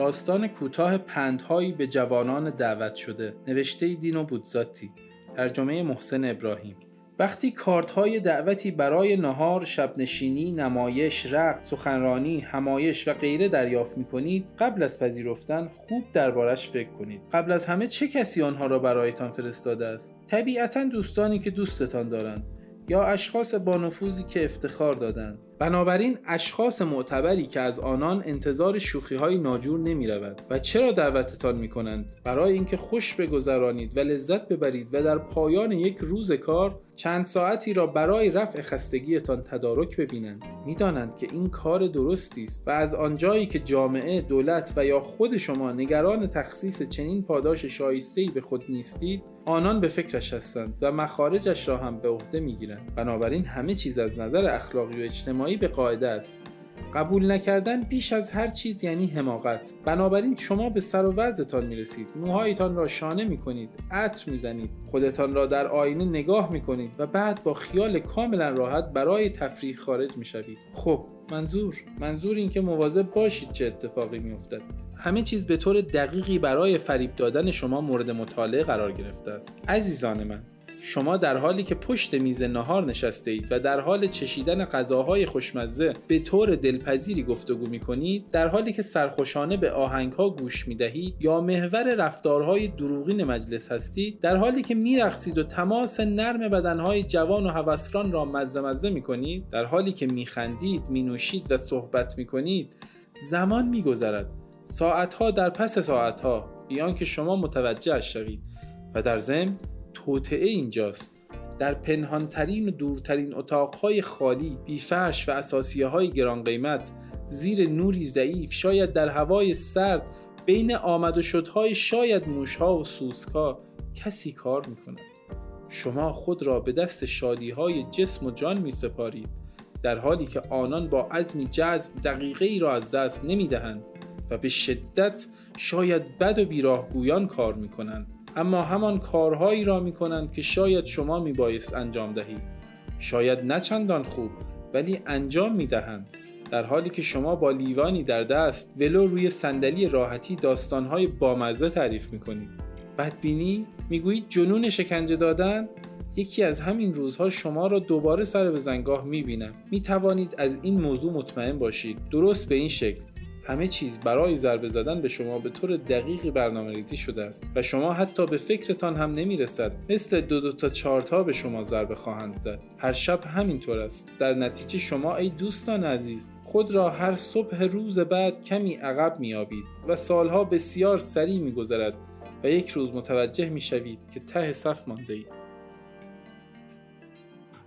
داستان کوتاه پندهایی به جوانان دعوت شده نوشته دین و بودزاتی ترجمه محسن ابراهیم وقتی کارت های دعوتی برای نهار، شبنشینی، نمایش، رقص، سخنرانی، همایش و غیره دریافت می کنید قبل از پذیرفتن خوب دربارش فکر کنید. قبل از همه چه کسی آنها را برایتان فرستاده است؟ طبیعتا دوستانی که دوستتان دارند یا اشخاص با نفوذی که افتخار دادند. بنابراین اشخاص معتبری که از آنان انتظار شوخی های ناجور نمی رود و چرا دعوتتان می کنند برای اینکه خوش بگذرانید و لذت ببرید و در پایان یک روز کار چند ساعتی را برای رفع خستگیتان تدارک ببینند. می‌دانند که این کار درستی است و از آنجایی که جامعه دولت و یا خود شما نگران تخصیص چنین پاداش شایسته‌ای به خود نیستید آنان به فکرش هستند و مخارجش را هم به عهده می‌گیرند. بنابراین همه چیز از نظر اخلاقی و اجتماعی به قاعده است. قبول نکردن بیش از هر چیز یعنی حماقت. بنابراین شما به سر و وضعتان می‌رسید. موهایتان را شانه می‌کنید عطر می‌زنید خودتان را در آینه نگاه می‌کنید و بعد با خیال کاملا راحت برای تفریح خارج می‌شوید. خب منظور؟ منظور این که مواظب باشید چه اتفاقی میافتد. همه چیز به طور دقیقی برای فریب دادن شما مورد مطالعه قرار گرفته است. عزیزان من شما در حالی که پشت میز نهار نشسته اید و در حال چشیدن غذاهای خوشمزه به طور دلپذیری گفتگو می کنید در حالی که سرخوشانه به آهنگها گوش می دهید یا محور رفتارهای دروغین مجلس هستید در حالی که میرقصید و تماس نرم بدنهای جوان و هوسران را مزه مزه می کنید در حالی که میخندید مینوشید و صحبت می کنید زمان میگذرد. ساعتها در پس ساعتها بیان که شما متوجه شوید و در ضمن توطعه اینجاست. در پنهانترین و دورترین اتاقهای خالی بیفرش و اساسیه های گران قیمت زیر نوری ضعیف شاید در هوای سرد بین آمد و شدهای شاید موشها و سوسکا کسی کار می‌کند. شما خود را به دست شادی های جسم و جان می سپارید در حالی که آنان با عزمی جذب دقیقه ای را از دست نمی دهند و به شدت شاید بد و بیراهگویان کار می کنند اما همان کارهایی را می کنند که شاید شما می بایست انجام دهید شاید نه چندان خوب ولی انجام می دهند در حالی که شما با لیوانی در دست ولو روی صندلی راحتی داستانهای بامزه تعریف می کنید بدبینی؟ می‌گویید جنون شکنجه دادن؟ یکی از همین روزها شما را دوباره سر به زنگاه می بینم می توانید از این موضوع مطمئن باشید. درست به این شکل. همه چیز برای ضربه زدن به شما به طور دقیقی برنامه ریزی شده است و شما حتی به فکرتان هم نمی رسد مثل دو دو تا چارتا به شما ضربه خواهند زد. هر شب همینطور است. در نتیجه شما ای دوستان عزیز خود را هر صبح روز بعد کمی عقب میابید و سالها بسیار سریع میگذرد و یک روز متوجه می‌شوید که ته صف مانده اید.